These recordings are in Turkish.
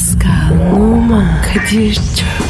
Pascal, Oman, Kadir çok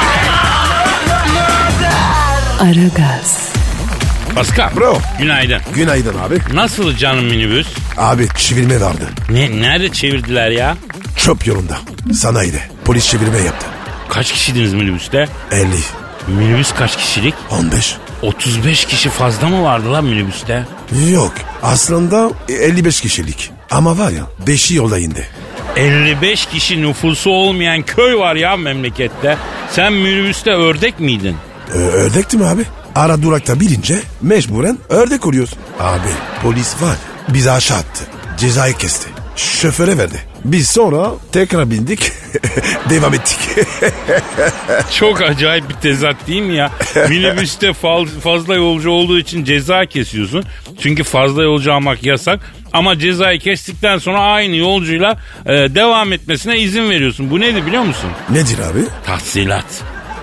Aragaz, Pascal. Bro. Günaydın. Günaydın abi. Nasıl canım minibüs? Abi çevirme vardı. Ne, nerede çevirdiler ya? Çöp yolunda. Sanayide. Polis çevirme yaptı. Kaç kişiydiniz minibüste? 50. Minibüs kaç kişilik? 15. 35 kişi fazla mı vardı lan minibüste? Yok. Aslında 55 kişilik. Ama var ya 5'i yolda indi. 55 kişi nüfusu olmayan köy var ya memlekette. Sen minibüste ördek miydin? Ee, ördekti mi abi? Ara durakta bilince mecburen ördek oluyoruz. Abi polis var. Bizi aşağı attı. Cezayı kesti. Şoföre verdi. Biz sonra tekrar bindik. Devam ettik. Çok acayip bir tezat değil mi ya? Minibüste fazla yolcu olduğu için ceza kesiyorsun. Çünkü fazla yolcu almak yasak. Ama cezayı kestikten sonra aynı yolcuyla e, devam etmesine izin veriyorsun. Bu nedir biliyor musun? Nedir abi? Tahsilat.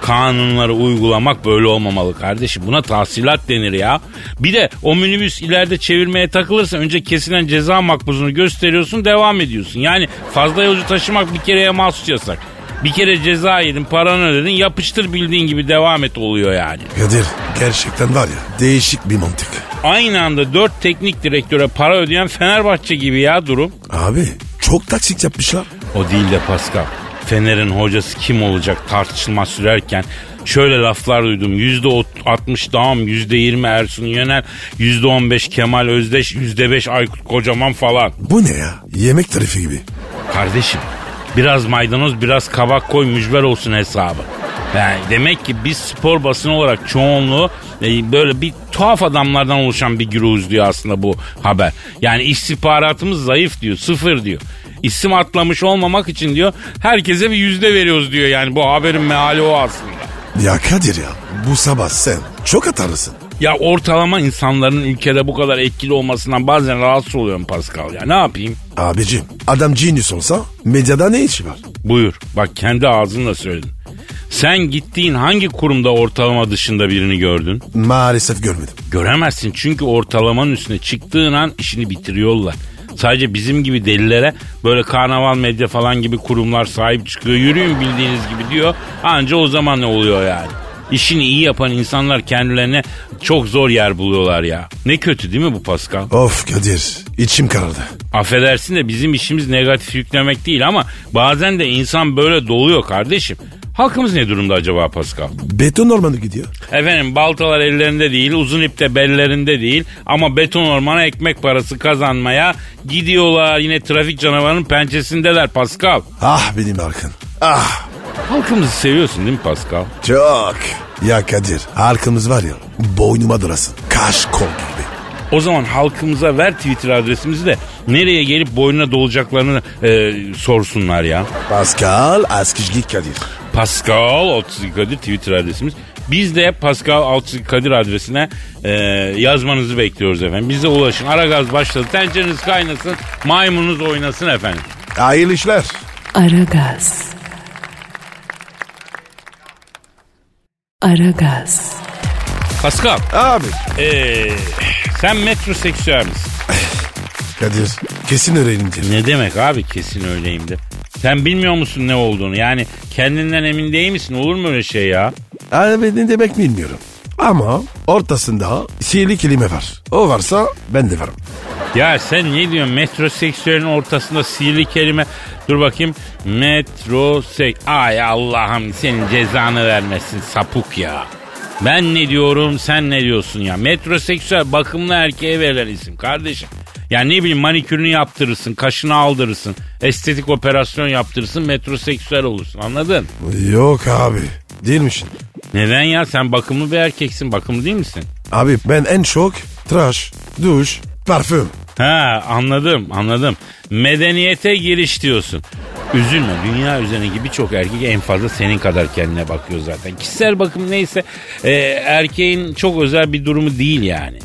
Kanunları uygulamak böyle olmamalı kardeşim. Buna tahsilat denir ya. Bir de o minibüs ileride çevirmeye takılırsa önce kesilen ceza makbuzunu gösteriyorsun devam ediyorsun. Yani fazla yolcu taşımak bir kereye mahsus yasak. Bir kere ceza yedin paranı ödedin yapıştır bildiğin gibi devam et oluyor yani. Kadir gerçekten var ya değişik bir mantık. Aynı anda dört teknik direktöre para ödeyen Fenerbahçe gibi ya durum. Abi çok taksit yapmışlar. O değil de Pascal. Fener'in hocası kim olacak tartışılma sürerken şöyle laflar duydum. Yüzde ot- 60 Dağım, yüzde 20 Ersun Yener, yüzde 15 Kemal Özdeş, yüzde 5 Aykut Kocaman falan. Bu ne ya? Yemek tarifi gibi. Kardeşim biraz maydanoz biraz kabak koy mücver olsun hesabı. Yani demek ki biz spor basını olarak çoğunluğu e, böyle bir tuhaf adamlardan oluşan bir güruhuz diyor aslında bu haber. Yani istihbaratımız zayıf diyor sıfır diyor. İsim atlamış olmamak için diyor herkese bir yüzde veriyoruz diyor yani bu haberin meali o aslında. Ya Kadir ya bu sabah sen çok atarlısın. Ya ortalama insanların ülkede bu kadar etkili olmasından bazen rahatsız oluyorum Pascal ya ne yapayım? Abicim adam genius olsa medyada ne işi var? Buyur bak kendi ağzınla söyledin. Sen gittiğin hangi kurumda ortalama dışında birini gördün? Maalesef görmedim. Göremezsin çünkü ortalamanın üstüne çıktığın an işini bitiriyorlar. Sadece bizim gibi delilere böyle karnaval medya falan gibi kurumlar sahip çıkıyor. Yürüyün bildiğiniz gibi diyor. Anca o zaman ne oluyor yani? İşini iyi yapan insanlar kendilerine çok zor yer buluyorlar ya. Ne kötü değil mi bu Pascal? Of Kadir içim karardı. Affedersin de bizim işimiz negatif yüklemek değil ama bazen de insan böyle doluyor kardeşim. Halkımız ne durumda acaba Pascal? Beton ormanı gidiyor. Efendim baltalar ellerinde değil, uzun ip de bellerinde değil ama beton ormana ekmek parası kazanmaya gidiyorlar. Yine trafik canavarının pençesindeler Pascal. Ah benim Arkın. Ah Halkımızı seviyorsun değil mi Pascal? çok. Ya Kadir arkamız var ya boynuma durasın. Kaş kol gibi. O zaman halkımıza ver Twitter adresimizi de nereye gelip boynuna dolacaklarını e, sorsunlar ya. Pascal Askizgi Kadir. Pascal Altçizgi Kadir Twitter adresimiz. Biz de Pascal Altçizgi Kadir adresine e, yazmanızı bekliyoruz efendim. Bize ulaşın. Aragaz başladı. Tencereniz kaynasın. Maymununuz oynasın efendim. Hayırlı işler. Aragaz. Aragaz, Pascal Abi. e, sen metroseksüel misin? Kadir kesin öğrenince. Ne demek abi kesin öyleyim de. Sen bilmiyor musun ne olduğunu? Yani kendinden emin değil misin? Olur mu öyle şey ya? Abi ne demek bilmiyorum. Ama ortasında sihirli kelime var. O varsa ben de varım. Ya sen ne diyorsun? Metroseksüelin ortasında sihirli kelime. Dur bakayım. Metrosek... Ay Allah'ım senin cezanı vermesin sapuk ya. Ben ne diyorum sen ne diyorsun ya? Metroseksüel bakımlı erkeğe verilen isim kardeşim. Ya ne bileyim manikürünü yaptırırsın, kaşını aldırırsın, estetik operasyon yaptırırsın, metroseksüel olursun anladın? Yok abi. Değilmişsin. Neden ya sen bakımlı bir erkeksin, bakımlı değil misin? Abi ben en çok tıraş, duş, parfüm. Ha anladım anladım. Medeniyete giriş diyorsun. Üzülme dünya üzerindeki birçok erkek en fazla senin kadar kendine bakıyor zaten. Kişisel bakım neyse e, erkeğin çok özel bir durumu değil yani.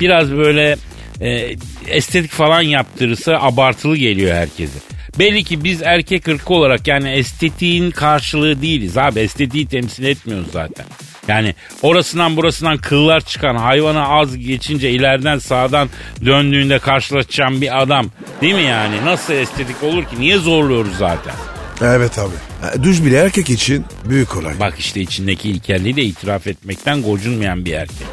Biraz böyle e, estetik falan yaptırırsa abartılı geliyor herkese. Belli ki biz erkek ırkı olarak yani estetiğin karşılığı değiliz abi. Estetiği temsil etmiyoruz zaten. Yani orasından burasından kıllar çıkan hayvana az geçince ileriden sağdan döndüğünde karşılaşacağım bir adam. Değil mi yani? Nasıl estetik olur ki? Niye zorluyoruz zaten? Evet abi. Duş bile erkek için büyük olay. Bak işte içindeki ilkelliği de itiraf etmekten gocunmayan bir erkek.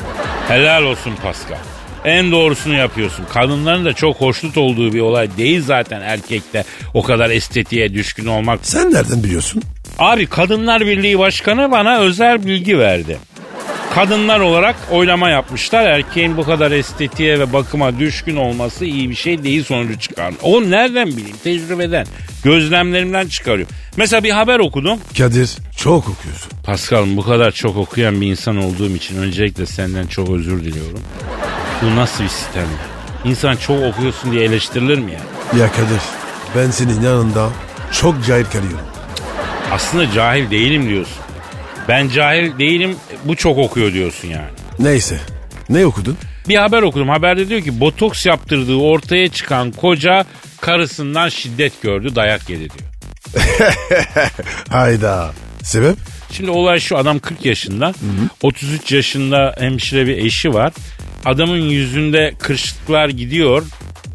Helal olsun Pascal. En doğrusunu yapıyorsun. Kadınların da çok hoşnut olduğu bir olay değil zaten erkekte o kadar estetiğe düşkün olmak. Sen nereden biliyorsun? Abi Kadınlar Birliği Başkanı bana özel bilgi verdi. Kadınlar olarak oylama yapmışlar. Erkeğin bu kadar estetiğe ve bakıma düşkün olması iyi bir şey değil sonucu çıkar. Oğlum nereden bileyim? Tecrübeden, gözlemlerimden çıkarıyorum. Mesela bir haber okudum. Kadir çok okuyorsun. Pascal'ım bu kadar çok okuyan bir insan olduğum için öncelikle senden çok özür diliyorum. Bu nasıl bir sistem ya? İnsan çok okuyorsun diye eleştirilir mi ya? Ya Kadir ben senin yanında çok cahil kalıyorum. Aslında cahil değilim diyorsun. Ben cahil değilim bu çok okuyor diyorsun yani. Neyse ne okudun? Bir haber okudum. Haberde diyor ki botoks yaptırdığı ortaya çıkan koca karısından şiddet gördü dayak yedi diyor. Hayda. Sebep? Şimdi olay şu adam 40 yaşında 33 yaşında hemşire bir eşi var. Adamın yüzünde kırışıklar gidiyor.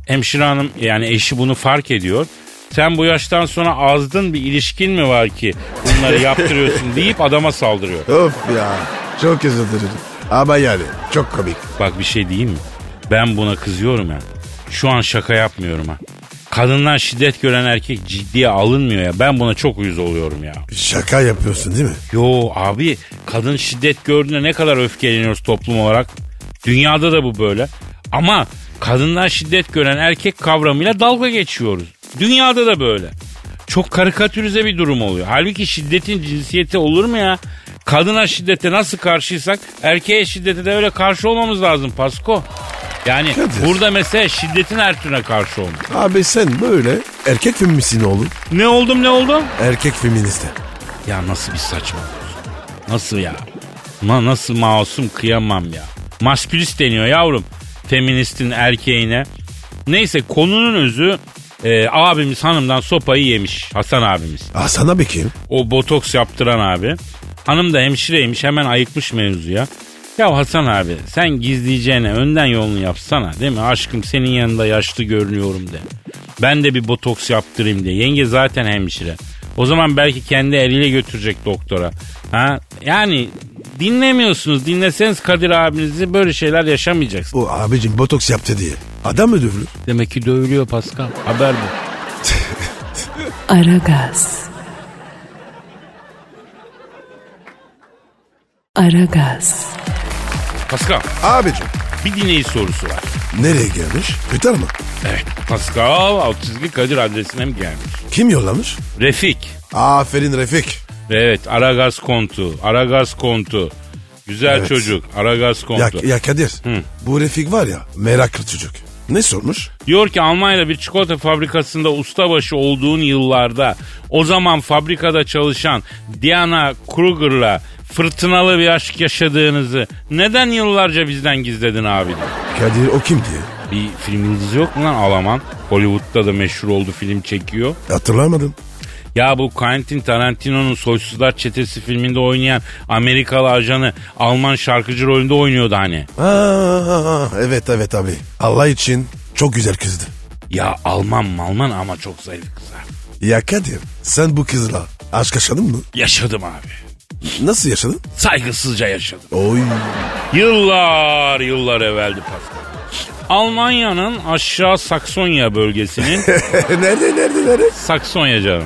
Hemşire hanım yani eşi bunu fark ediyor. Sen bu yaştan sonra azdın bir ilişkin mi var ki bunları yaptırıyorsun deyip adama saldırıyor. Of ya çok özür dilerim. Ama yani çok komik. Bak bir şey diyeyim mi? Ben buna kızıyorum ya. Şu an şaka yapmıyorum ha. Kadından şiddet gören erkek ciddiye alınmıyor ya. Ben buna çok uyuz oluyorum ya. Şaka yapıyorsun değil mi? Yo abi kadın şiddet gördüğünde ne kadar öfkeleniyoruz toplum olarak. Dünyada da bu böyle. Ama kadından şiddet gören erkek kavramıyla dalga geçiyoruz. Dünyada da böyle. Çok karikatürize bir durum oluyor. Halbuki şiddetin cinsiyeti olur mu ya? Kadına şiddete nasıl karşıysak erkeğe şiddete de öyle karşı olmamız lazım Pasko. Yani Kadir. burada mesela şiddetin her türüne karşı olmak. Abi sen böyle erkek feministin oğlum. Ne oldum ne oldum? Erkek feministi. Ya nasıl bir saçma. Nasıl ya? Ma nasıl masum kıyamam ya. Maskülist deniyor yavrum. Feministin erkeğine. Neyse konunun özü e, abimiz hanımdan sopayı yemiş. Hasan abimiz. Hasan abi kim? O botoks yaptıran abi. Hanım da hemşireymiş hemen ayıkmış mevzuya. Ya Hasan abi sen gizleyeceğine önden yolunu yapsana değil mi? Aşkım senin yanında yaşlı görünüyorum de. Ben de bir botoks yaptırayım diye. Yenge zaten hemşire. O zaman belki kendi eliyle götürecek doktora. Ha? Yani dinlemiyorsunuz. Dinleseniz Kadir abinizi böyle şeyler yaşamayacaksınız. Bu abicim botoks yaptı diye. Adam mı dövülür? Demek ki dövülüyor Pascal. Haber bu. Aragaz. Aragaz. Pascal Abicim bir dinleyici sorusu var. nereye gelmiş? Twitter mı? Evet Pascal alt çizgi Kadir adresine mi gelmiş? Kim yollamış? Refik. Aferin Refik. Evet Aragaz kontu. Aragaz kontu. Güzel Evet. çocuk. Aragaz Ya, kontu. ya Kadir Hı. bu Refik var ya meraklı çocuk. Ne sormuş? Diyor ki Almanya'da bir çikolata fabrikasında ustabaşı olduğun yıllarda o zaman fabrikada çalışan Diana Kruger'la fırtınalı bir aşk yaşadığınızı neden yıllarca bizden gizledin abi? Kadir o kim diye. Bir film yıldızı yok mu lan Alaman? Hollywood'da da meşhur oldu film çekiyor. Hatırlamadım. Ya bu Quentin Tarantino'nun Soysuzlar Çetesi filminde oynayan Amerikalı ajanı Alman şarkıcı rolünde oynuyordu hani. Aa, evet evet abi. Allah için çok güzel kızdı. Ya Alman malman ama çok zayıf kızlar. Ya Kadir sen bu kızla aşk yaşadın mı? Yaşadım abi. Nasıl yaşadın? Saygısızca yaşadım. Oy. Yıllar yıllar evveldi Pascal. Almanya'nın aşağı Saksonya bölgesinin nerede nerede nerede? Saksonya canım.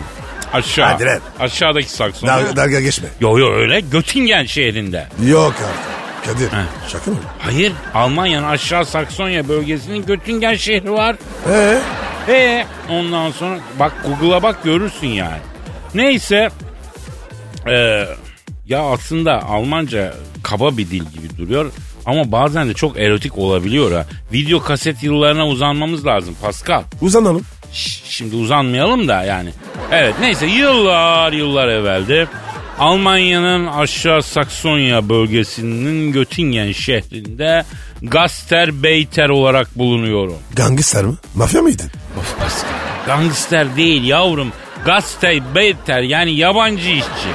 Aşağı. Hadi lan. Aşağıdaki Saksonya. Dalga, dalga geçme. Yo yo öyle Göttingen şehrinde. Yok artık. Kadir şaka mı? Hayır Almanya'nın aşağı Saksonya bölgesinin Göttingen şehri var. Ee? E ondan sonra bak Google'a bak görürsün yani. Neyse e, ya aslında Almanca kaba bir dil gibi duruyor ama bazen de çok erotik olabiliyor ha. Video kaset yıllarına uzanmamız lazım Pascal. Uzanalım. Şimdi uzanmayalım da yani Evet neyse yıllar yıllar evveldi. Almanya'nın aşağı Saksonya bölgesinin Göttingen şehrinde Gasterbeyter olarak bulunuyorum. Gangster mı? Mafya mıydın? Of Pascal. Gangster değil yavrum. Gasterbeyter yani yabancı işçi.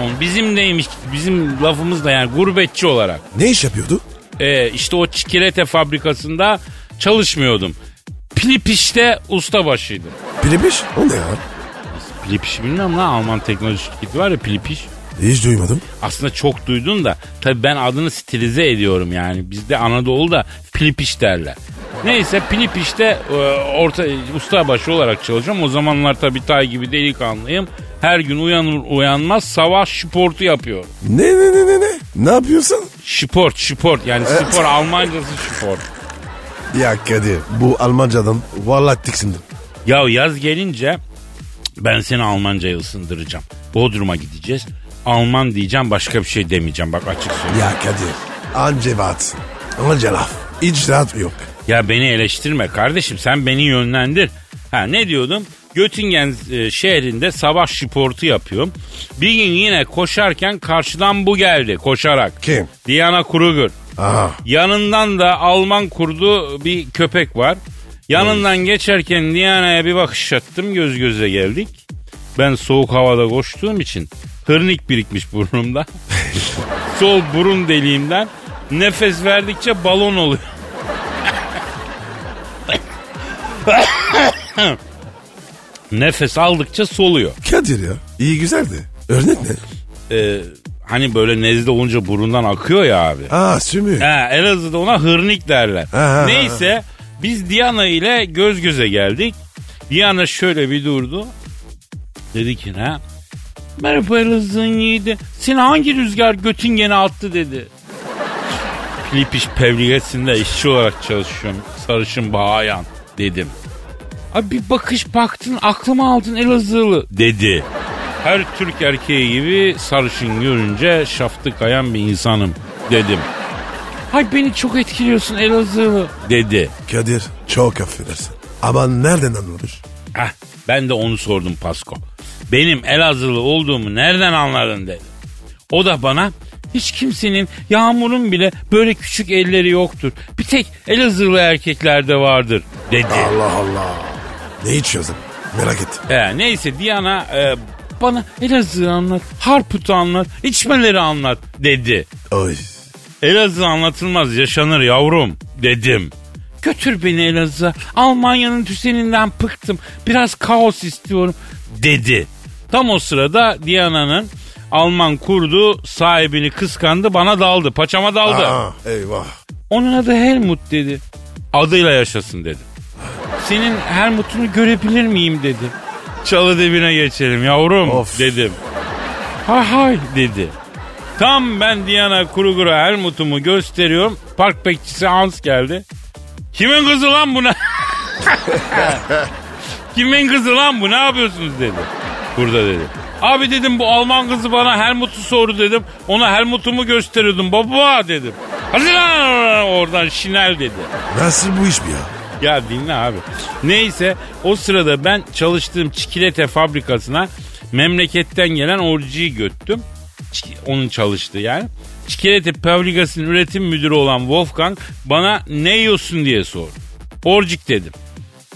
On bizim neymiş bizim lafımız da yani gurbetçi olarak. Ne iş yapıyordu? Ee, işte o çikolata fabrikasında çalışmıyordum. Pilipiş'te ustabaşıydım. Pilepiş? O ne ya? Pilipiş bilmiyorum lan Alman teknoloji şirketi var ya Pilipiş. Hiç duymadım. Aslında çok duydun da tabii ben adını stilize ediyorum yani. Bizde Anadolu'da Pilipiş derler. Neyse Pilipiş'te e, orta ustabaşı olarak çalışıyorum. O zamanlar tabii tay gibi delikanlıyım. Her gün uyanır uyanmaz savaş sportu yapıyorum. Ne ne ne ne ne? Ne yapıyorsun? Sport, sport yani spor Almancası spor. Ya Kadir bu Almancadan vallahi tiksindim. Ya yaz gelince ben seni Almanca'ya ısındıracağım. Bodrum'a gideceğiz. Alman diyeceğim başka bir şey demeyeceğim bak açık söyleyeyim. Ya Kadir anca batsın. Anca laf. Hiç rahat yok. Ya beni eleştirme kardeşim sen beni yönlendir. Ha ne diyordum? Göttingen e, şehrinde sabah sportu yapıyorum. Bir gün yine koşarken karşıdan bu geldi koşarak. Kim? Diana Kruger. Aha. Yanından da Alman kurdu bir köpek var. Yanından geçerken Diana'ya bir bakış attım göz göze geldik. Ben soğuk havada koştuğum için hırnik birikmiş burnumda. Sol burun deliğimden nefes verdikçe balon oluyor. nefes aldıkça soluyor. Kadir ya iyi güzeldi. Örnek ne? Ee, hani böyle nezle olunca burundan akıyor ya abi. Aa sümü. Ha, Elazığ'da ona hırnik derler. Ha, ha, Neyse biz Diana ile göz göze geldik. Diana şöyle bir durdu. Dedi ki ha merhaba Elazığ'ın yiğidi. Seni hangi rüzgar Göttingen'e attı dedi. Filipiş Pevligesinde işçi olarak çalışıyorum. Sarışın Bahayan dedim. Abi bir bakış baktın aklıma aldın Elazığlı dedi. Her Türk erkeği gibi sarışın görünce şaftı kayan bir insanım dedim. Hay beni çok etkiliyorsun Elazığlı dedi. Kadir çok affedersin. Ama nereden anladın? Heh, ben de onu sordum Pasko. Benim Elazığlı olduğumu nereden anladın dedi. O da bana hiç kimsenin Yağmur'un bile böyle küçük elleri yoktur. Bir tek Elazığlı erkeklerde vardır dedi. Allah Allah. Ne içiyorsun? Merak et. He, neyse Diana e, bana Elazığ'ı anlat, Harput'u anlat, içmeleri anlat dedi. Oy. Elazığ anlatılmaz yaşanır yavrum dedim. Götür beni Elazığ'a. Almanya'nın düzeninden bıktım. Biraz kaos istiyorum dedi. Tam o sırada Diana'nın Alman kurdu sahibini kıskandı bana daldı. Paçama daldı. Aa, eyvah. Onun adı Helmut dedi. Adıyla yaşasın dedi. Senin Helmut'unu görebilir miyim dedi. Çalı dibine geçelim yavrum Of. dedim. Hay hay dedi. Tam ben Diana Kruger'a Helmut'umu gösteriyorum. Park bekçisi Hans geldi. Kimin kızı lan bu ne? Kimin kızı lan bu ne yapıyorsunuz dedi. Burada dedi. Abi dedim bu Alman kızı bana Helmut'u sordu dedim. Ona Helmut'umu gösteriyordum baba dedim. Hadi lan oradan şinel dedi. Nasıl bu iş bu ya? Ya dinle abi. Neyse o sırada ben çalıştığım çikolata fabrikasına memleketten gelen orciyi göttüm. Onun çalıştığı yani. Çikolata fabrikasının üretim müdürü olan Wolfgang bana ne yiyorsun diye sordu. Orcik dedim.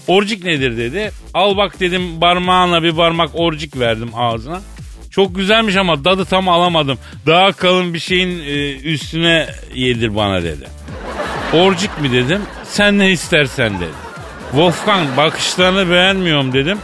Orcik nedir dedi. Al bak dedim parmağına bir parmak orcik verdim ağzına. Çok güzelmiş ama tadı tam alamadım. Daha kalın bir şeyin e, üstüne yedir bana dedi. Orcik mi dedim. Sen ne istersen dedi. Wolfgang bakışlarını beğenmiyorum dedim.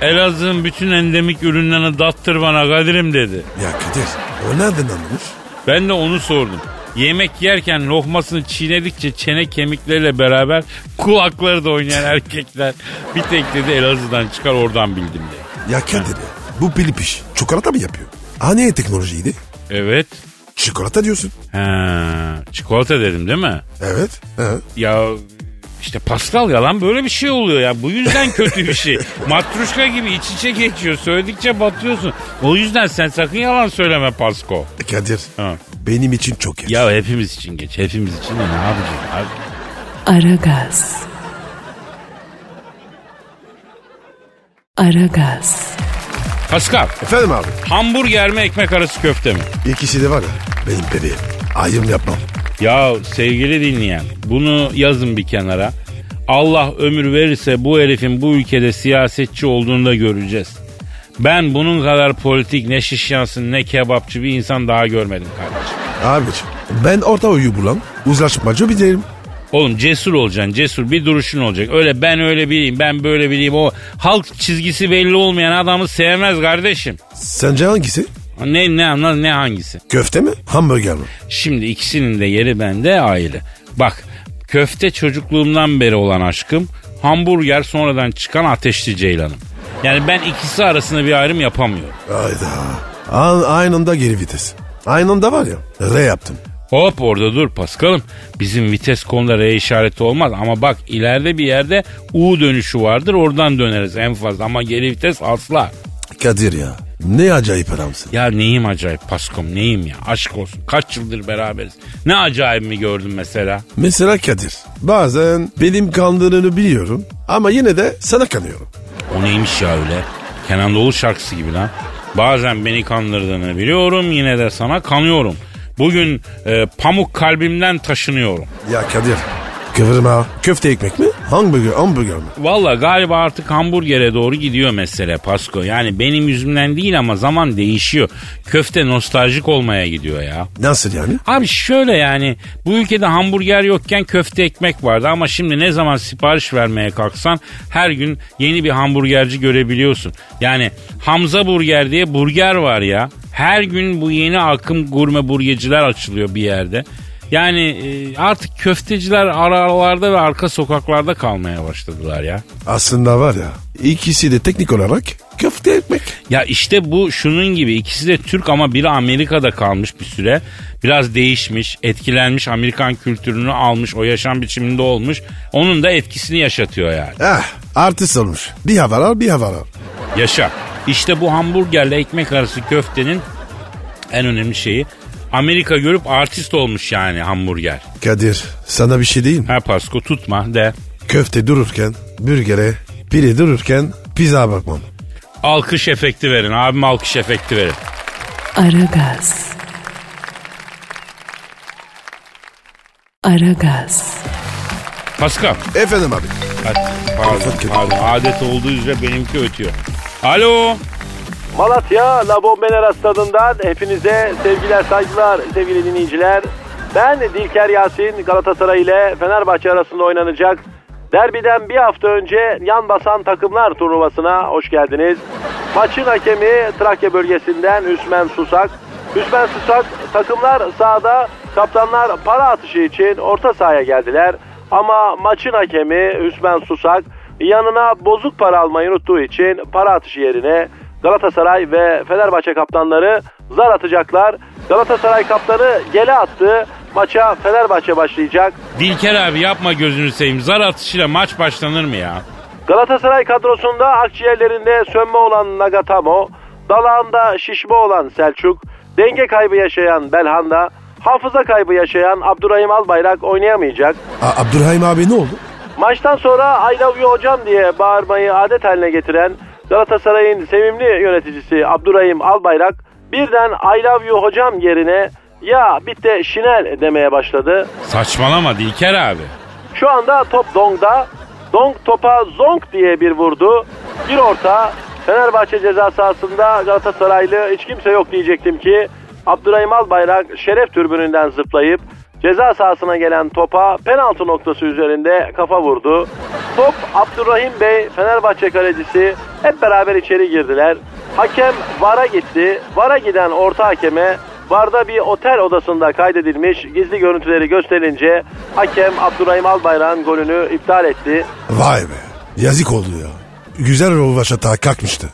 Elazığ'ın bütün endemik ürünlerini dattır bana Kadir'im dedi. Ya Kadir o nereden anlamış? Ben de onu sordum. Yemek yerken lokmasını çiğnedikçe çene kemikleriyle beraber kulakları da oynayan erkekler bir tek dedi Elazığ'dan çıkar oradan bildim dedi. Ya Kadir ya bu pilipiş çikolata mı yapıyor? Hani teknolojiydi? Evet. Çikolata diyorsun. Ha, çikolata dedim değil mi? Evet. He. Ya işte Pascal yalan böyle bir şey oluyor ya. Bu yüzden kötü bir şey. Matruşka gibi iç içe geçiyor. Söyledikçe batıyorsun. O yüzden sen sakın yalan söyleme Pasko. Kadir Ha. benim için çok geç. Ya hepimiz için geç. Hepimiz için de ne yapacağız abi? Aragaz. Aragaz, Pascal, Efendim abi. hamburger mi ekmek arası köfte mi? İkisi de var ya benim bebeğim. Ayım yapmam. Ya sevgili dinleyen bunu yazın bir kenara. Allah ömür verirse bu herifin bu ülkede siyasetçi olduğunu da göreceğiz. Ben bunun kadar politik ne şiş yansın ne kebapçı bir insan daha görmedim kardeşim. Abiciğim ben orta uyu bulan uzlaşmacı bir değilim. Oğlum cesur olacaksın cesur bir duruşun olacak. Öyle ben öyle bileyim ben böyle bileyim o halk çizgisi belli olmayan adamı sevmez kardeşim. Sence hangisi? Ne ne ne, ne hangisi? Köfte mi? Hamburger mi? Şimdi ikisinin de yeri bende ayrı. Bak köfte çocukluğumdan beri olan aşkım. Hamburger sonradan çıkan ateşli ceylanım. Yani ben ikisi arasında bir ayrım yapamıyorum. Hayda. A- aynında geri vites. Aynında var ya R yaptım. Hop orada dur Paskal'ım. Bizim vites konuda R işareti olmaz ama bak ileride bir yerde U dönüşü vardır oradan döneriz en fazla ama geri vites asla. Kadir ya ne acayip adamsın. Ya neyim acayip Paskom neyim ya aşk olsun kaç yıldır beraberiz. Ne acayip mi gördün mesela? Mesela Kadir bazen benim kandığını biliyorum ama yine de sana kanıyorum. O neymiş ya öyle? Kenan Doğulu şarkısı gibi lan. Bazen beni kandırdığını biliyorum yine de sana kanıyorum. Bugün e, pamuk kalbimden taşınıyorum. Ya Kadir kıvırma köfte ekmek mi? Hamburger, hamburger mi? Valla galiba artık hamburgere doğru gidiyor mesele Pasko. Yani benim yüzümden değil ama zaman değişiyor. Köfte nostaljik olmaya gidiyor ya. Nasıl yani? Abi şöyle yani bu ülkede hamburger yokken köfte ekmek vardı ama şimdi ne zaman sipariş vermeye kalksan her gün yeni bir hamburgerci görebiliyorsun. Yani Hamza Burger diye burger var ya. Her gün bu yeni akım gurme burgeciler açılıyor bir yerde. Yani e, artık köfteciler aralarda ve arka sokaklarda kalmaya başladılar ya. Aslında var ya ikisi de teknik olarak köfte ekmek. Ya işte bu şunun gibi ikisi de Türk ama biri Amerika'da kalmış bir süre. Biraz değişmiş, etkilenmiş, Amerikan kültürünü almış, o yaşam biçiminde olmuş. Onun da etkisini yaşatıyor yani. Eh artist olmuş. Bir havalar bir havalar. Yaşa. İşte bu hamburgerle ekmek arası köftenin en önemli şeyi Amerika görüp artist olmuş yani hamburger. Kadir sana bir şey diyeyim mi? Ha Pasko tutma de. Köfte dururken bürgere, pide dururken pizza bakmam. Alkış efekti verin. Abim alkış efekti verin. Aragaz. Aragaz. Pascal. Efendim abi. Hadi, Pardon, pardon. Adet olduğu üzere benimki ötüyor. Alo. Malatya La Bombonera stadından hepinize sevgiler saygılar sevgili dinleyiciler. Ben Dilker Yasin Galatasaray ile Fenerbahçe arasında oynanacak derbiden bir hafta önce yan basan takımlar turnuvasına hoş geldiniz. Maçın hakemi Trakya bölgesinden Hüsmen Susak. Hüsmen Susak takımlar sahada kaptanlar para atışı için orta sahaya geldiler. Ama maçın hakemi Hüsmen Susak yanına bozuk para almayı unuttuğu için para atışı yerine Galatasaray ve Fenerbahçe kaptanları zar atacaklar. Galatasaray kaptanı gele attı. Maça Fenerbahçe başlayacak. Dilker abi yapma gözünü seveyim. Zar atışıyla maç başlanır mı ya? Galatasaray kadrosunda akciğerlerinde sönme olan Nagatamo, dalağında şişme olan Selçuk, denge kaybı yaşayan Belhanda, hafıza kaybı yaşayan Abdurrahim Albayrak oynayamayacak. A- Abdurrahim abi ne oldu? Maçtan sonra I love you hocam diye bağırmayı adet haline getiren Galatasaray'ın sevimli yöneticisi Abdurrahim Albayrak birden I love you hocam yerine ya bitti şinel demeye başladı. Saçmalama Dilker abi. Şu anda top Dong'da. Dong topa zonk diye bir vurdu. Bir orta. Fenerbahçe ceza sahasında Galatasaraylı hiç kimse yok diyecektim ki Abdurrahim Albayrak şeref türbününden zıplayıp ceza sahasına gelen topa penaltı noktası üzerinde kafa vurdu. Top Abdurrahim Bey Fenerbahçe kalecisi hep beraber içeri girdiler. Hakem VAR'a gitti. VAR'a giden orta hakeme VAR'da bir otel odasında kaydedilmiş gizli görüntüleri gösterince hakem Abdurrahim Albayrak'ın golünü iptal etti. Vay be yazık oldu ya. Güzel Rovaş'a ta kalkmıştı.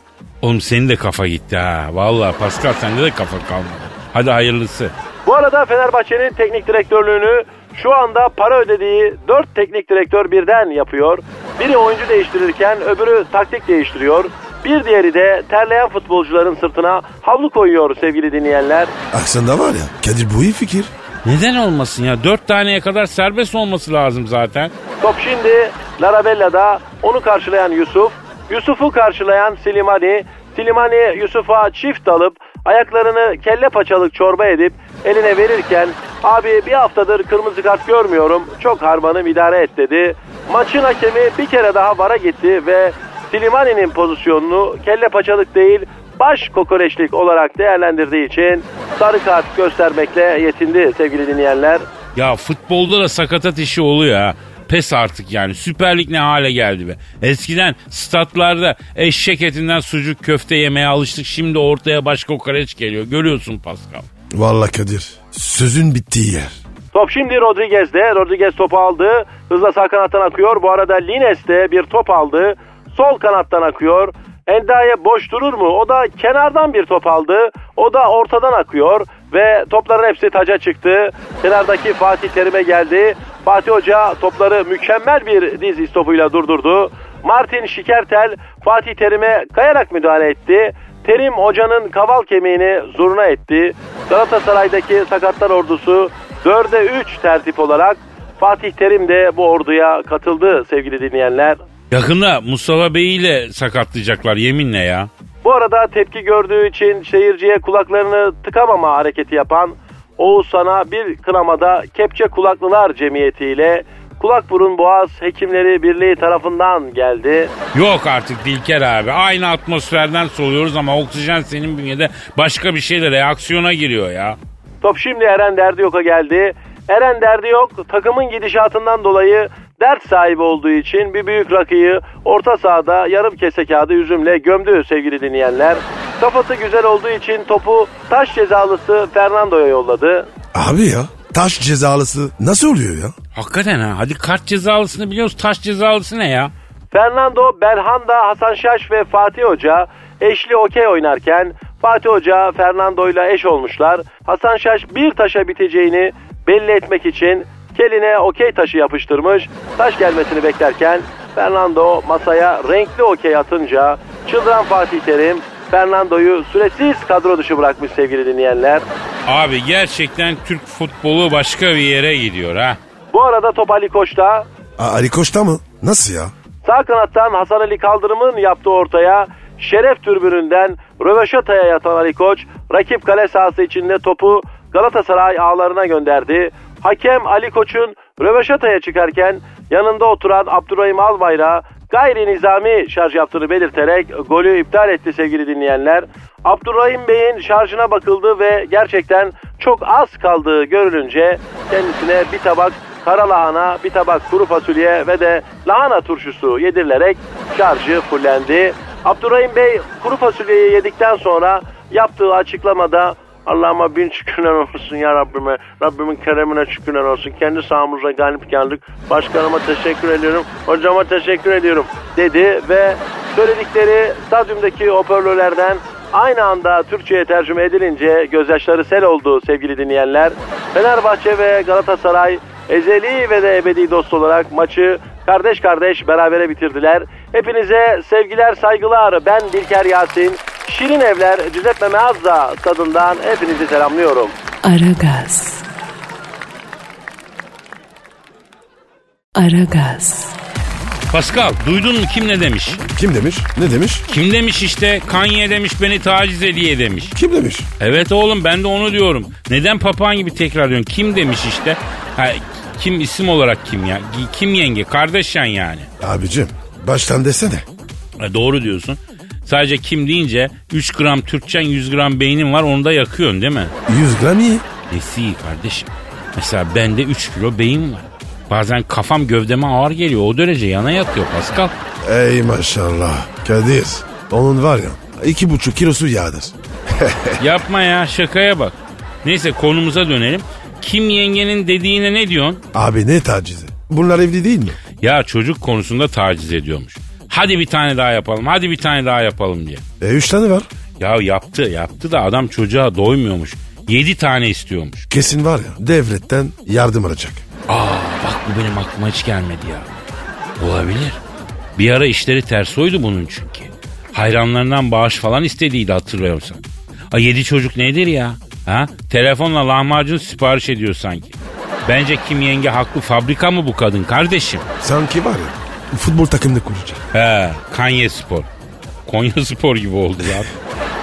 Oğlum senin de kafa gitti ha. Vallahi Pascal sende de kafa kalmadı. Hadi hayırlısı. Bu arada Fenerbahçe'nin teknik direktörlüğünü şu anda para ödediği 4 teknik direktör birden yapıyor. Biri oyuncu değiştirirken öbürü taktik değiştiriyor. Bir diğeri de terleyen futbolcuların sırtına havlu koyuyor sevgili dinleyenler. Aslında var ya Kadir bu iyi fikir. Neden olmasın ya? Dört taneye kadar serbest olması lazım zaten. Top şimdi Larabella'da onu karşılayan Yusuf. Yusuf'u karşılayan Silimani, Silimani Yusuf'a çift alıp ayaklarını kelle paçalık çorba edip eline verirken abi bir haftadır kırmızı kart görmüyorum çok harmanım idare et dedi. Maçın hakemi bir kere daha vara gitti ve Silimani'nin pozisyonunu kelle paçalık değil baş kokoreçlik olarak değerlendirdiği için sarı kart göstermekle yetindi sevgili dinleyenler. Ya futbolda da sakatat işi oluyor ha. Pes artık yani. Süper Lig ne hale geldi be. Eskiden statlarda eşek etinden sucuk köfte yemeye alıştık. Şimdi ortaya baş kokoreç geliyor. Görüyorsun Pascal. Vallahi Kadir sözün bittiği yer. Top şimdi Rodriguez'de. Rodriguez topu aldı. Hızla sağ kanattan akıyor. Bu arada Lines de bir top aldı. Sol kanattan akıyor. Endaye boş durur mu? O da kenardan bir top aldı. O da ortadan akıyor. Ve topların hepsi taca çıktı. Kenardaki Fatih Terim'e geldi. Fatih Hoca topları mükemmel bir diz istopuyla durdurdu. Martin Şikertel Fatih Terim'e kayarak müdahale etti. Terim hocanın kaval kemiğini zurna etti. Galatasaray'daki sakatlar ordusu 4'e 3 tertip olarak Fatih Terim de bu orduya katıldı sevgili dinleyenler. Yakında Mustafa Bey'i ile sakatlayacaklar yeminle ya. Bu arada tepki gördüğü için seyirciye kulaklarını tıkamama hareketi yapan Oğuzhan'a bir kınamada Kepçe Kulaklılar Cemiyeti ile Kulak Burun Boğaz Hekimleri Birliği tarafından geldi. Yok artık Dilker abi. Aynı atmosferden soluyoruz ama oksijen senin bünyede başka bir şeyle reaksiyona giriyor ya. Top şimdi Eren Derdiyok'a geldi. Eren Derdiyok takımın gidişatından dolayı dert sahibi olduğu için bir büyük rakıyı orta sahada yarım kese kağıdı üzümle gömdü sevgili dinleyenler. Kafası güzel olduğu için topu taş cezalısı Fernando'ya yolladı. Abi ya taş cezalısı nasıl oluyor ya? Hakikaten ha. Hadi kart cezalısını biliyoruz. Taş cezalısı ne ya? Fernando, Belhanda, Hasan Şaş ve Fatih Hoca eşli okey oynarken Fatih Hoca Fernando ile eş olmuşlar. Hasan Şaş bir taşa biteceğini belli etmek için keline okey taşı yapıştırmış. Taş gelmesini beklerken Fernando masaya renkli okey atınca çıldıran Fatih Terim Fernando'yu süresiz kadro dışı bırakmış sevgili dinleyenler. Abi gerçekten Türk futbolu başka bir yere gidiyor ha. Bu arada top Ali Koç'ta A- Ali Koç'ta mı? Nasıl ya? Sağ kanattan Hasan Ali Kaldırım'ın yaptığı ortaya şeref türbününden röveşataya yatan Ali Koç rakip kale sahası içinde topu Galatasaray ağlarına gönderdi. Hakem Ali Koç'un röveşataya çıkarken yanında oturan Abdurrahim Albayrak gayri nizami şarj yaptığını belirterek golü iptal etti sevgili dinleyenler. Abdurrahim Bey'in şarjına bakıldı ve gerçekten çok az kaldığı görülünce kendisine bir tabak kara lahana, bir tabak kuru fasulye ve de lahana turşusu yedirilerek şarjı fullendi. Abdurrahim Bey kuru fasulyeyi yedikten sonra yaptığı açıklamada Allah'ıma bin şükürler olsun ya Rabbime. Rabbimin keremine şükürler olsun. Kendi sahamıza galip geldik. Başkanıma teşekkür ediyorum. Hocama teşekkür ediyorum dedi ve söyledikleri stadyumdaki hoparlörlerden aynı anda Türkçe'ye tercüme edilince gözyaşları sel oldu sevgili dinleyenler. Fenerbahçe ve Galatasaray ezeli ve de ebedi dost olarak maçı kardeş kardeş berabere bitirdiler. Hepinize sevgiler saygılar ben Dilker Yasin. Şirin Evler Giuseppe Meazza stadından hepinizi selamlıyorum. Aragaz. Aragaz. Pascal duydun mu kim ne demiş? Kim demiş? Ne demiş? Kim demiş işte Kanye demiş beni taciz ediye demiş. Kim demiş? Evet oğlum ben de onu diyorum. Neden papağan gibi tekrarlıyorsun? Kim demiş işte? Ha, kim isim olarak kim ya? Kim yenge? Kardeşen yani. Abicim baştan desene. Ha, doğru diyorsun. Sadece kim deyince 3 gram Türkçen 100 gram beynin var onu da yakıyorsun değil mi? 100 gram iyi. Nesi iyi kardeşim? Mesela bende 3 kilo beyin var. Bazen kafam gövdeme ağır geliyor. O derece yana yatıyor Pascal. Ey maşallah. Kadir. Onun var ya iki buçuk kilosu yağdır. Yapma ya şakaya bak. Neyse konumuza dönelim. Kim yengenin dediğine ne diyorsun? Abi ne tacizi? Bunlar evli değil mi? Ya çocuk konusunda taciz ediyormuş. Hadi bir tane daha yapalım, hadi bir tane daha yapalım diye. E üç tane var. Ya yaptı, yaptı da adam çocuğa doymuyormuş. Yedi tane istiyormuş. Kesin var ya devletten yardım alacak. Aa bak bu benim aklıma hiç gelmedi ya. Olabilir. Bir ara işleri ters oydu bunun çünkü. Hayranlarından bağış falan istediydi hatırlıyorsan. A yedi çocuk nedir ya? Ha? Telefonla lahmacun sipariş ediyor sanki. Bence Kim Yenge haklı fabrika mı bu kadın kardeşim? Sanki var ya futbol takımını kuracak. He, Kanye Spor. Konya Spor gibi oldu ya.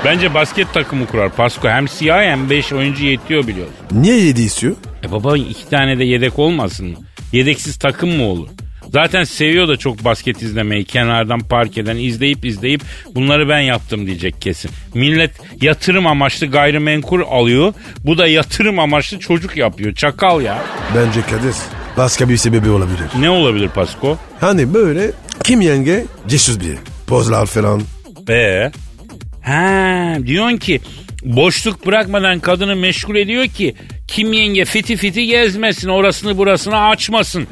Bence basket takımı kurar Pasko. Hem siyah hem 5 oyuncu yetiyor biliyorsun. Niye yedi istiyor? E baba iki tane de yedek olmasın mı? Yedeksiz takım mı olur? Zaten seviyor da çok basket izlemeyi. Kenardan parkeden izleyip izleyip bunları ben yaptım diyecek kesin. Millet yatırım amaçlı gayrimenkul alıyor. Bu da yatırım amaçlı çocuk yapıyor. Çakal ya. Bence Kadir başka bir sebebi olabilir. Ne olabilir Pasko? Hani böyle kim yenge cesur biri. Pozlar falan. Ee? Ha, diyorsun ki boşluk bırakmadan kadını meşgul ediyor ki kim yenge fiti fiti gezmesin orasını burasını açmasın.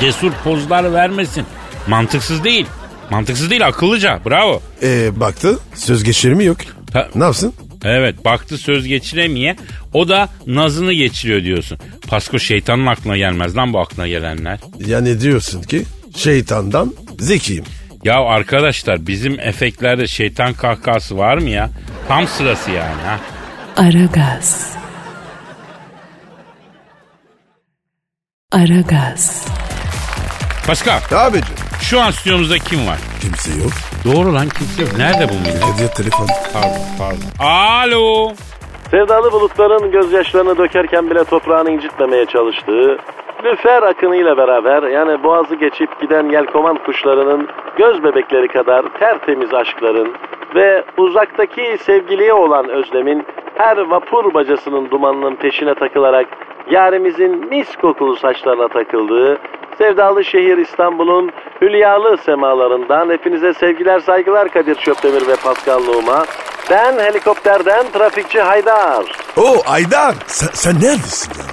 Cesur pozlar vermesin. Mantıksız değil. Mantıksız değil akıllıca bravo. E baktı söz geçirimi yok. Ha- Ne yapsın? Evet baktı söz geçiremeye o da nazını geçiriyor diyorsun. Pasko şeytanın aklına gelmez lan bu aklına gelenler. Yani diyorsun ki şeytandan zekiyim. Ya arkadaşlar bizim efektlerde şeytan kahkahası var mı ya? Tam sırası yani ha. Aragaz. Aragaz. Pascal Abicim şu an stüdyomuzda kim var? kimse yok. Doğru lan kimse yok. Nerede bu millet? Kadir telefon. Pardon pardon. Alo. Sevdalı bulutların gözyaşlarını dökerken bile toprağını incitmemeye çalıştığı, lüfer akınıyla beraber yani boğazı geçip giden yelkovan kuşlarının göz bebekleri kadar tertemiz aşkların ve uzaktaki sevgiliye olan özlemin her vapur bacasının dumanının peşine takılarak yarimizin mis kokulu saçlarına takıldığı sevdalı şehir İstanbul'un hülyalı semalarından hepinize sevgiler saygılar Kadir Çöptemir ve Pascal Numa. Ben helikopterden trafikçi Haydar. Oo Aydar sen, sen neredesin ya?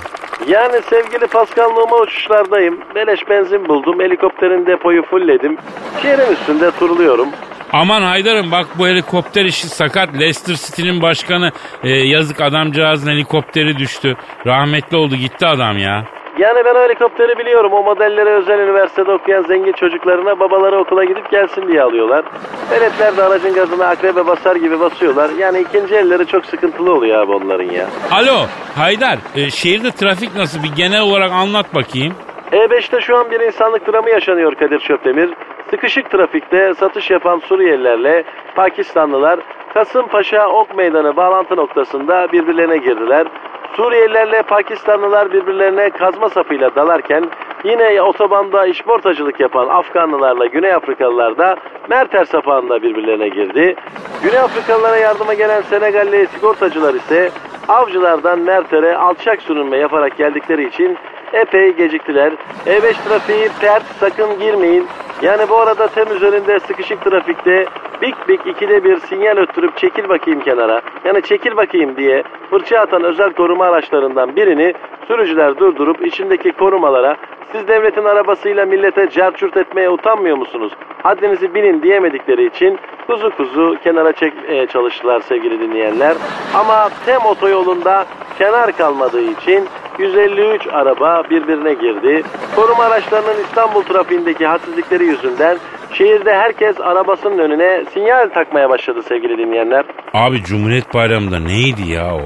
Yani sevgili Pascal Numa uçuşlardayım. Beleş benzin buldum. Helikopterin depoyu fullledim. Şehrin üstünde turluyorum. Aman Haydar'ım bak bu helikopter işi sakat. Leicester City'nin başkanı e, yazık adamcağızın helikopteri düştü. Rahmetli oldu gitti adam ya. Yani ben o helikopteri biliyorum. O modelleri özel üniversitede okuyan zengin çocuklarına babaları okula gidip gelsin diye alıyorlar. Veletler de aracın gazına akrebe basar gibi basıyorlar. Yani ikinci elleri çok sıkıntılı oluyor abi onların ya. Alo Haydar e, şehirde trafik nasıl bir genel olarak anlat bakayım. E5'te şu an bir insanlık dramı yaşanıyor Kadir Çöptemir. Sıkışık trafikte satış yapan Suriyelilerle Pakistanlılar Kasımpaşa Ok Meydanı bağlantı noktasında birbirlerine girdiler. Suriyelilerle Pakistanlılar birbirlerine kazma sapıyla dalarken yine otobanda işportacılık yapan Afganlılarla Güney Afrikalılar da Merter sapağında birbirlerine girdi. Güney Afrikalılara yardıma gelen Senegalli sigortacılar ise avcılardan Merter'e alçak sürünme yaparak geldikleri için epey geciktiler. E5 trafiği pert sakın girmeyin. Yani bu arada tem üzerinde sıkışık trafikte bik bik ikide bir sinyal öttürüp çekil bakayım kenara. Yani çekil bakayım diye fırça atan özel koruma araçlarından birini sürücüler durdurup içindeki korumalara siz devletin arabasıyla millete cerçürt etmeye utanmıyor musunuz? Haddinizi bilin diyemedikleri için kuzu kuzu kenara çekmeye çalıştılar sevgili dinleyenler. Ama tem otoyolunda kenar kalmadığı için 153 araba birbirine girdi. Koruma araçlarının İstanbul trafiğindeki hadsizlikleri yüzünden şehirde herkes arabasının önüne sinyal takmaya başladı sevgili dinleyenler. Abi Cumhuriyet Bayramı'nda neydi ya o?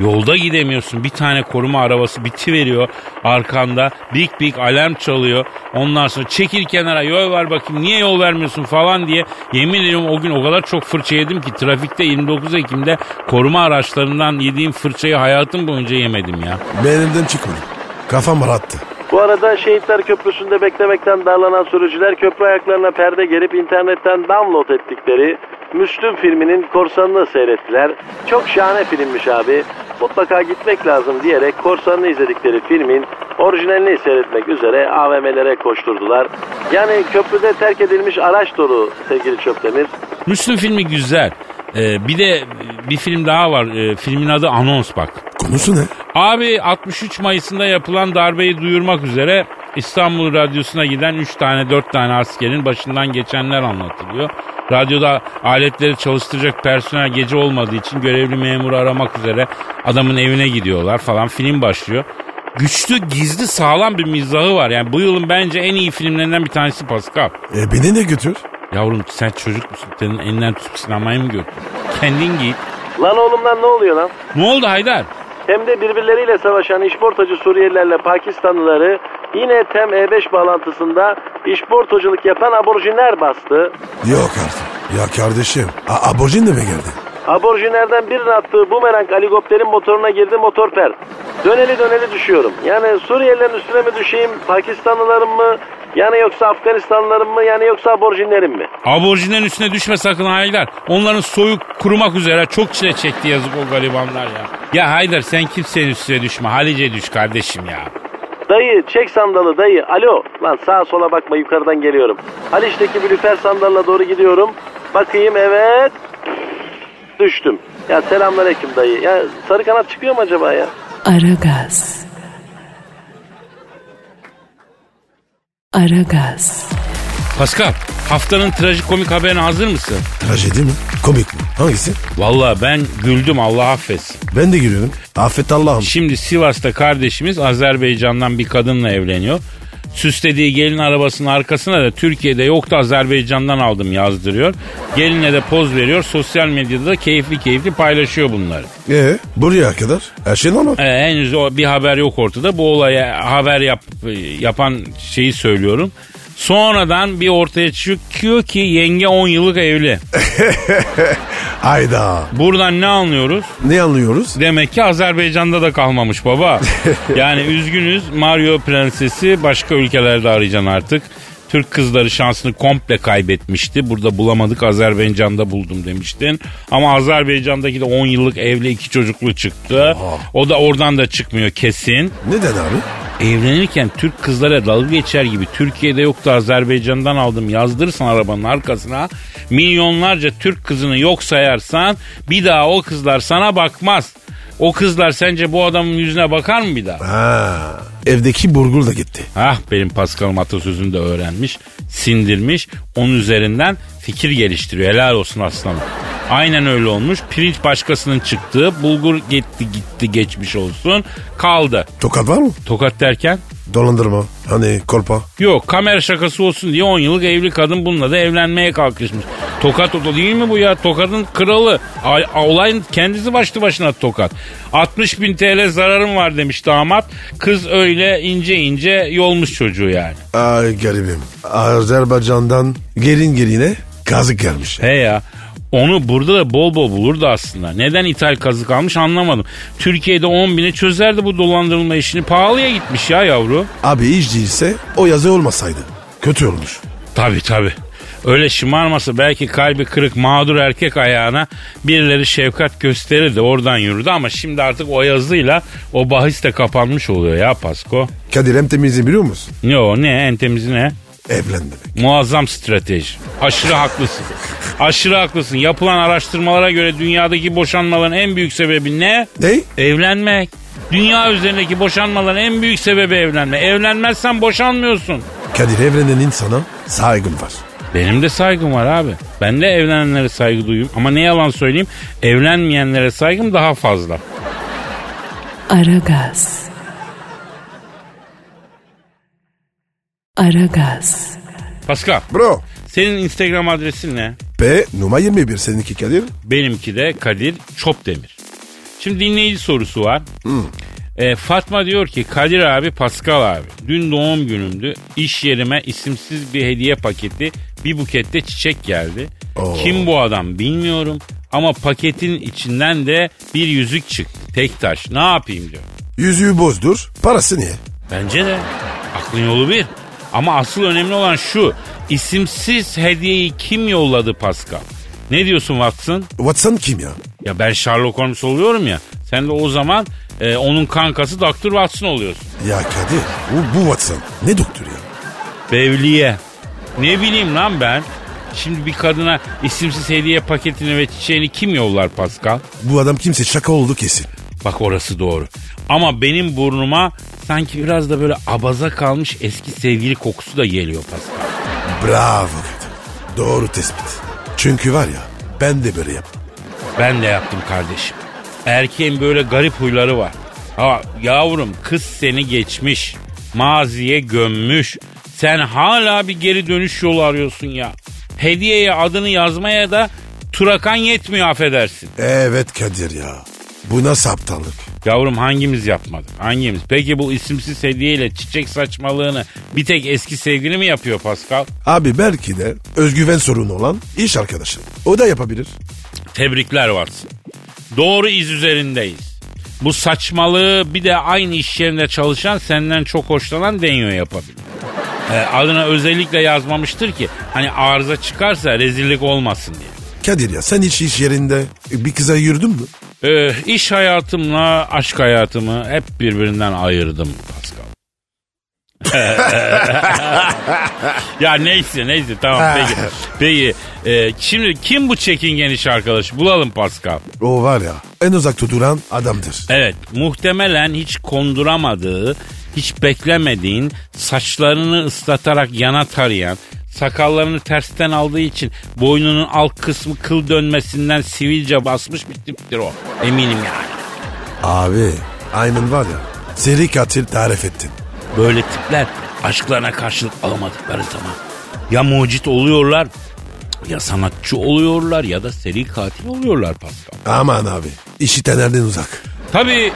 Yolda gidemiyorsun. Bir tane koruma arabası biti veriyor arkanda. Bik bik alarm çalıyor. Ondan sonra çekil kenara yol ver bakayım. Niye yol vermiyorsun falan diye. Yemin ediyorum o gün o kadar çok fırça yedim ki trafikte 29 Ekim'de koruma araçlarından yediğim fırçayı hayatım boyunca yemedim ya. Benimden çıkmadı. Kafam rahattı. Bu arada Şehitler Köprüsü'nde beklemekten darlanan sürücüler köprü ayaklarına perde gerip internetten download ettikleri Müslüm filminin korsanını seyrettiler. Çok şahane filmmiş abi. Mutlaka gitmek lazım diyerek korsanını izledikleri filmin orijinalini seyretmek üzere AVM'lere koşturdular. Yani köprüde terk edilmiş araç dolu sevgili Çöptemir. Müslüm filmi güzel. Ee, bir de bir film daha var. Ee, filmin adı Anons bak. Konusu ne? Abi 63 Mayıs'ında yapılan darbeyi duyurmak üzere İstanbul Radyosu'na giden 3 tane 4 tane askerin başından geçenler anlatılıyor. Radyoda aletleri çalıştıracak personel gece olmadığı için görevli memuru aramak üzere adamın evine gidiyorlar falan film başlıyor. Güçlü, gizli, sağlam bir mizahı var. Yani bu yılın bence en iyi filmlerinden bir tanesi Pascal. E beni de götür. Yavrum sen çocuk musun? Senin elinden tutup sinemaya mı götür? Kendin git. Lan oğlum lan ne oluyor lan? Ne oldu Haydar? Hem de birbirleriyle savaşan işportacı Suriyelilerle Pakistanlıları Yine TEM E5 bağlantısında işportoculuk yapan aborjinler bastı. Yok artık. Ya kardeşim. A- aborjin de mi geldi? Aborjinlerden birinin attığı bumerang helikopterin motoruna girdi motor pert. Döneli döneli düşüyorum. Yani Suriyelilerin üstüne mi düşeyim, Pakistanlıların mı, yani yoksa Afganistanlıların mı, yani yoksa aborjinlerin mi? Aborjinlerin üstüne düşme sakın Haydar. Onların soyuk kurumak üzere çok çile çekti yazık o garibanlar ya. Ya Haydar sen kimsenin üstüne düşme. Halice düş kardeşim ya. Dayı çek sandalı dayı. Alo. Lan sağa sola bakma yukarıdan geliyorum. Haliç'teki bir lüfer sandalına doğru gidiyorum. Bakayım evet. Düştüm. Ya selamünaleyküm dayı. Ya sarı kanat çıkıyor mu acaba ya? Aragaz. Aragaz. Pascal haftanın trajikomik haberine hazır mısın? Trajedi mi? Komik mi? Hangisi? Valla ben güldüm Allah affetsin. Ben de gülüyorum. Affet Allah'ım. Şimdi Sivas'ta kardeşimiz Azerbaycan'dan bir kadınla evleniyor. Süslediği gelin arabasının arkasına da Türkiye'de yoktu Azerbaycan'dan aldım yazdırıyor. Geline de poz veriyor. Sosyal medyada da keyifli keyifli paylaşıyor bunları. Ee, buraya kadar her şey normal. Ee, henüz o bir haber yok ortada. Bu olaya haber yap, yapan şeyi söylüyorum. Sonradan bir ortaya çıkıyor ki yenge 10 yıllık evli. Hayda. Buradan ne anlıyoruz? Ne anlıyoruz? Demek ki Azerbaycan'da da kalmamış baba. yani üzgünüz Mario Prensesi başka ülkelerde arayacaksın artık. Türk kızları şansını komple kaybetmişti. Burada bulamadık Azerbaycan'da buldum demiştin. Ama Azerbaycan'daki de 10 yıllık evli iki çocuklu çıktı. O da oradan da çıkmıyor kesin. Neden abi? Evlenirken Türk kızlara dalga geçer gibi Türkiye'de yoktu Azerbaycan'dan aldım yazdırırsan arabanın arkasına milyonlarca Türk kızını yok sayarsan bir daha o kızlar sana bakmaz. O kızlar sence bu adamın yüzüne bakar mı bir daha? Ha, evdeki burgul da gitti. Ah benim Pascal'ım atasözünü de öğrenmiş, sindirmiş, onun üzerinden fikir geliştiriyor. Helal olsun aslanım. Aynen öyle olmuş. Pirinç başkasının çıktığı, bulgur gitti gitti geçmiş olsun. Kaldı. Tokat var mı? Tokat derken? Dolandırma. Hani kolpa. Yok kamera şakası olsun diye 10 yıllık evli kadın bununla da evlenmeye kalkışmış. Tokat o değil mi bu ya? Tokat'ın kralı. Ay, olayın kendisi başlı başına tokat. 60 bin TL zararım var demiş damat. Kız öyle ince ince yolmuş çocuğu yani. Ay garibim. Azerbaycan'dan gelin geline kazık gelmiş. He ya. Onu burada da bol bol bulurdu aslında. Neden ithal kazık almış anlamadım. Türkiye'de 10 bine çözerdi bu dolandırılma işini. Pahalıya gitmiş ya yavru. Abi hiç değilse o yazı olmasaydı. Kötü olmuş. Tabii tabii. Öyle şımarmasa belki kalbi kırık mağdur erkek ayağına birileri şefkat gösterirdi oradan yürüdü ama şimdi artık o yazıyla o bahis de kapanmış oluyor ya Pasko. Kadir hem temizliği biliyor musun? Ne o ne en temizi ne? Evlen demek. Muazzam strateji. Aşırı haklısın. Aşırı haklısın. Yapılan araştırmalara göre dünyadaki boşanmaların en büyük sebebi ne? Ne? Evlenmek. Dünya üzerindeki boşanmaların en büyük sebebi evlenme. Evlenmezsen boşanmıyorsun. Kadir evlenen insana saygım var. Benim de saygım var abi. Ben de evlenenlere saygı duyuyorum. Ama ne yalan söyleyeyim evlenmeyenlere saygım daha fazla. Aragaz. Aragaz. Pascal Bro. senin Instagram adresin ne? P numara 21 seninki Kadir. Benimki de Kadir Çopdemir. Şimdi dinleyici sorusu var. E, Fatma diyor ki Kadir abi Pascal abi dün doğum günümdü iş yerime isimsiz bir hediye paketi bir bukette çiçek geldi. Oo. Kim bu adam bilmiyorum ama paketin içinden de bir yüzük çıktı tek taş ne yapayım diyor. Yüzüğü bozdur. Parası niye? Bence de aklın yolu bir. Ama asıl önemli olan şu isimsiz hediyeyi kim yolladı Pascal? Ne diyorsun Watson? Watson kim ya? Ya ben Sherlock Holmes oluyorum ya. Sen de o zaman e, onun kankası Dr. Watson oluyorsun. Ya Kadir bu, bu Watson. Ne doktor ya? Bevliye. Ne bileyim lan ben. Şimdi bir kadına isimsiz hediye paketini ve çiçeğini kim yollar Pascal? Bu adam kimse şaka oldu kesin. Bak orası doğru. Ama benim burnuma sanki biraz da böyle abaza kalmış eski sevgili kokusu da geliyor Pascal. Bravo. Doğru tespit. Çünkü var ya ben de böyle yaptım. Ben de yaptım kardeşim. Erkeğin böyle garip huyları var. Ha yavrum kız seni geçmiş. Maziye gömmüş. Sen hala bir geri dönüş yolu arıyorsun ya. Hediyeye adını yazmaya da turakan yetmiyor affedersin. Evet Kadir ya. Bu nasıl aptallık? Yavrum hangimiz yapmadık? Hangimiz? Peki bu isimsiz hediyeyle çiçek saçmalığını bir tek eski sevgili mi yapıyor Pascal? Abi belki de özgüven sorunu olan iş arkadaşı. O da yapabilir. Tebrikler varsın. Doğru iz üzerindeyiz. Bu saçmalığı bir de aynı iş yerinde çalışan senden çok hoşlanan Denyo yapabilir. Ee, adına özellikle yazmamıştır ki hani arıza çıkarsa rezillik olmasın diye. Kadir ya sen hiç iş yerinde bir kıza yürüdün mü? Ee, iş hayatımla aşk hayatımı hep birbirinden ayırdım Pascal. ya neyse neyse tamam peki. Peki e, şimdi kim bu çekingen iş arkadaşı bulalım Pascal. O var ya en uzakta duran adamdır. Evet muhtemelen hiç konduramadığı, hiç beklemediğin, saçlarını ıslatarak yana tarayan, sakallarını tersten aldığı için boynunun alt kısmı kıl dönmesinden sivilce basmış bir tiptir o. Eminim yani. Abi aynen var ya seri katil tarif ettin. Böyle tipler aşklarına karşılık alamadıkları zaman ya mucit oluyorlar ya sanatçı oluyorlar ya da seri katil oluyorlar Pascal. Aman abi işitenlerden uzak. Tabii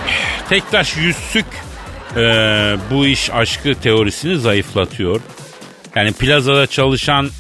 Tektaş Yüzsük e, bu iş aşkı teorisini zayıflatıyor. Yani plazada çalışan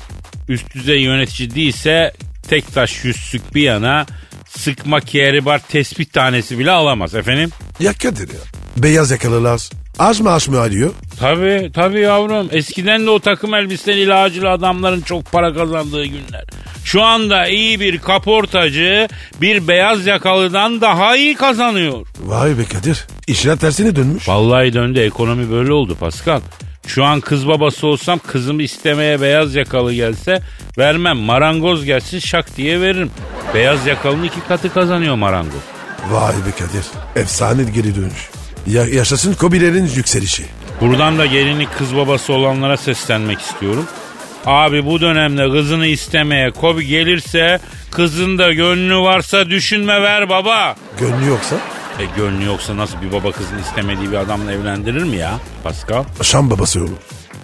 üst düzey yönetici değilse Tektaş Yüzsük bir yana sıkma kehribar tespit tanesi bile alamaz efendim. Ya Kadir ya beyaz yakalılar aç mı aç mı arıyor? Tabii tabii yavrum. Eskiden de o takım elbiseli ilacılı adamların çok para kazandığı günler. Şu anda iyi bir kaportacı bir beyaz yakalıdan daha iyi kazanıyor. Vay be Kadir işler tersine dönmüş. Vallahi döndü ekonomi böyle oldu Pascal. Şu an kız babası olsam kızımı istemeye beyaz yakalı gelse vermem. Marangoz gelsin şak diye veririm. Beyaz yakalının iki katı kazanıyor marangoz. Vay be Kadir efsane geri dönüş. Ya, yaşasın Kobilerin yükselişi. Buradan da gelini kız babası olanlara seslenmek istiyorum. Abi bu dönemde kızını istemeye Kobi gelirse kızın da gönlü varsa düşünme ver baba. Gönlü yoksa E gönlü yoksa nasıl bir baba kızını istemediği bir adamla evlendirir mi ya Pascal? Şam babası olur.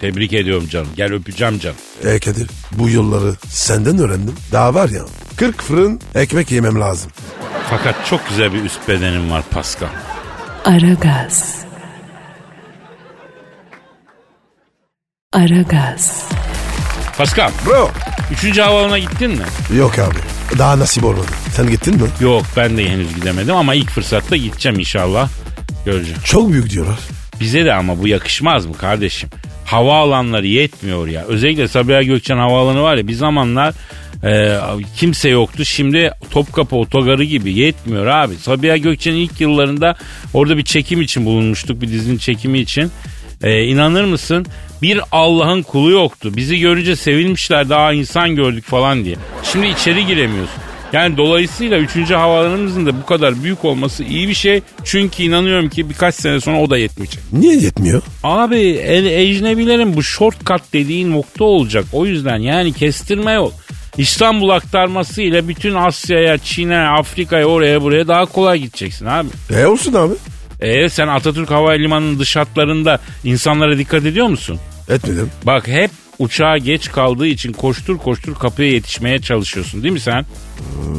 Tebrik ediyorum canım. Gel öpeceğim canım. E Kadir bu yolları senden öğrendim. Daha var ya 40 fırın ekmek yemem lazım. Fakat çok güzel bir üst bedenim var Pascal. Aragaz. Aragaz. Pascal, Bro. üçüncü havaalanına gittin mi? Yok abi daha nasip olmadı. Sen gittin mi? Yok ben de henüz gidemedim ama ilk fırsatta gideceğim inşallah. Göreceğim. Çok büyük diyorlar. Bize de ama bu yakışmaz mı kardeşim? Havaalanları yetmiyor ya. Özellikle Sabiha Gökçen Havaalanı var ya bir zamanlar e, kimse yoktu. Şimdi Topkapı Otogarı gibi yetmiyor abi. Sabiha Gökçen'in ilk yıllarında orada bir çekim için bulunmuştuk. Bir dizinin çekimi için. E, inanır mısın? Bir Allah'ın kulu yoktu. Bizi görünce sevinmişler daha insan gördük falan diye. Şimdi içeri giremiyorsun. Yani dolayısıyla 3. havaalanımızın da bu kadar büyük olması iyi bir şey. Çünkü inanıyorum ki birkaç sene sonra o da yetmeyecek. Niye yetmiyor? Abi el, ecnebilerin bu shortcut dediğin nokta olacak. O yüzden yani kestirme yol. İstanbul aktarması ile bütün Asya'ya, Çin'e, Afrika'ya oraya buraya daha kolay gideceksin abi. E olsun abi. E sen Atatürk Havalimanı'nın dış hatlarında insanlara dikkat ediyor musun? Etmedim. Bak hep uçağa geç kaldığı için koştur koştur kapıya yetişmeye çalışıyorsun değil mi sen?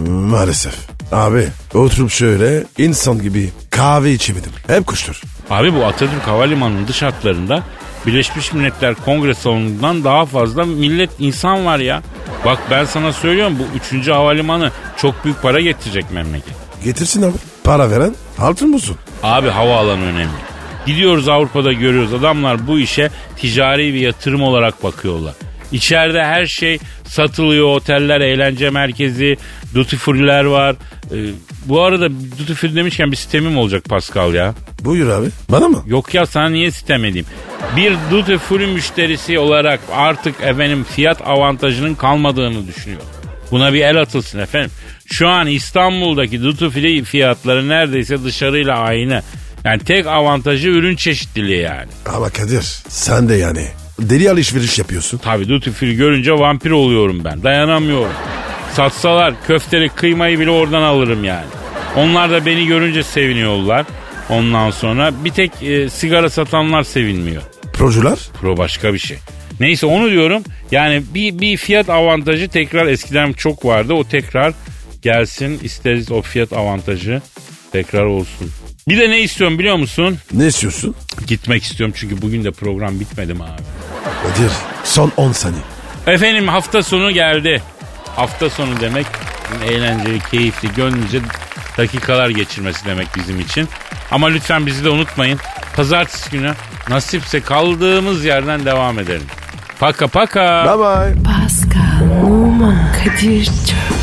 Maalesef. Abi oturup şöyle insan gibi kahve içemedim. Hep kuştur. Abi bu Atatürk Havalimanı'nın dış hatlarında Birleşmiş Milletler Kongre salonundan daha fazla millet insan var ya. Bak ben sana söylüyorum bu 3. havalimanı çok büyük para getirecek memleket. Getirsin abi. Para veren altın bulsun. Abi havaalanı önemli. Gidiyoruz Avrupa'da görüyoruz adamlar bu işe ticari bir yatırım olarak bakıyorlar. İçeride her şey satılıyor. Oteller, eğlence merkezi, duty free'ler var. Ee, bu arada duty free demişken bir sistemim olacak Pascal ya. Buyur abi. Bana mı? Yok ya sana niye sitem edeyim? Bir duty free müşterisi olarak artık efendim fiyat avantajının kalmadığını düşünüyor. Buna bir el atılsın efendim. Şu an İstanbul'daki duty free fiyatları neredeyse dışarıyla aynı. Yani tek avantajı ürün çeşitliliği yani. Ama Kadir sen de yani deli alışveriş yapıyorsun. Tabii duty free görünce vampir oluyorum ben. Dayanamıyorum. Satsalar köfteli kıymayı bile oradan alırım yani. Onlar da beni görünce seviniyorlar. Ondan sonra bir tek e, sigara satanlar sevinmiyor. Procular? Pro başka bir şey. Neyse onu diyorum. Yani bir, bir fiyat avantajı tekrar eskiden çok vardı. O tekrar gelsin isteriz o fiyat avantajı. Tekrar olsun. Bir de ne istiyorum biliyor musun? Ne istiyorsun? Gitmek istiyorum çünkü bugün de program bitmedi mi abi? Kadir son 10 saniye. Efendim hafta sonu geldi. Hafta sonu demek eğlenceli, keyifli, gönlünce dakikalar geçirmesi demek bizim için. Ama lütfen bizi de unutmayın. Pazartesi günü nasipse kaldığımız yerden devam edelim. Paka paka. Bye bye. Pascal, Oman, Kadir çok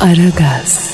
Aragaz.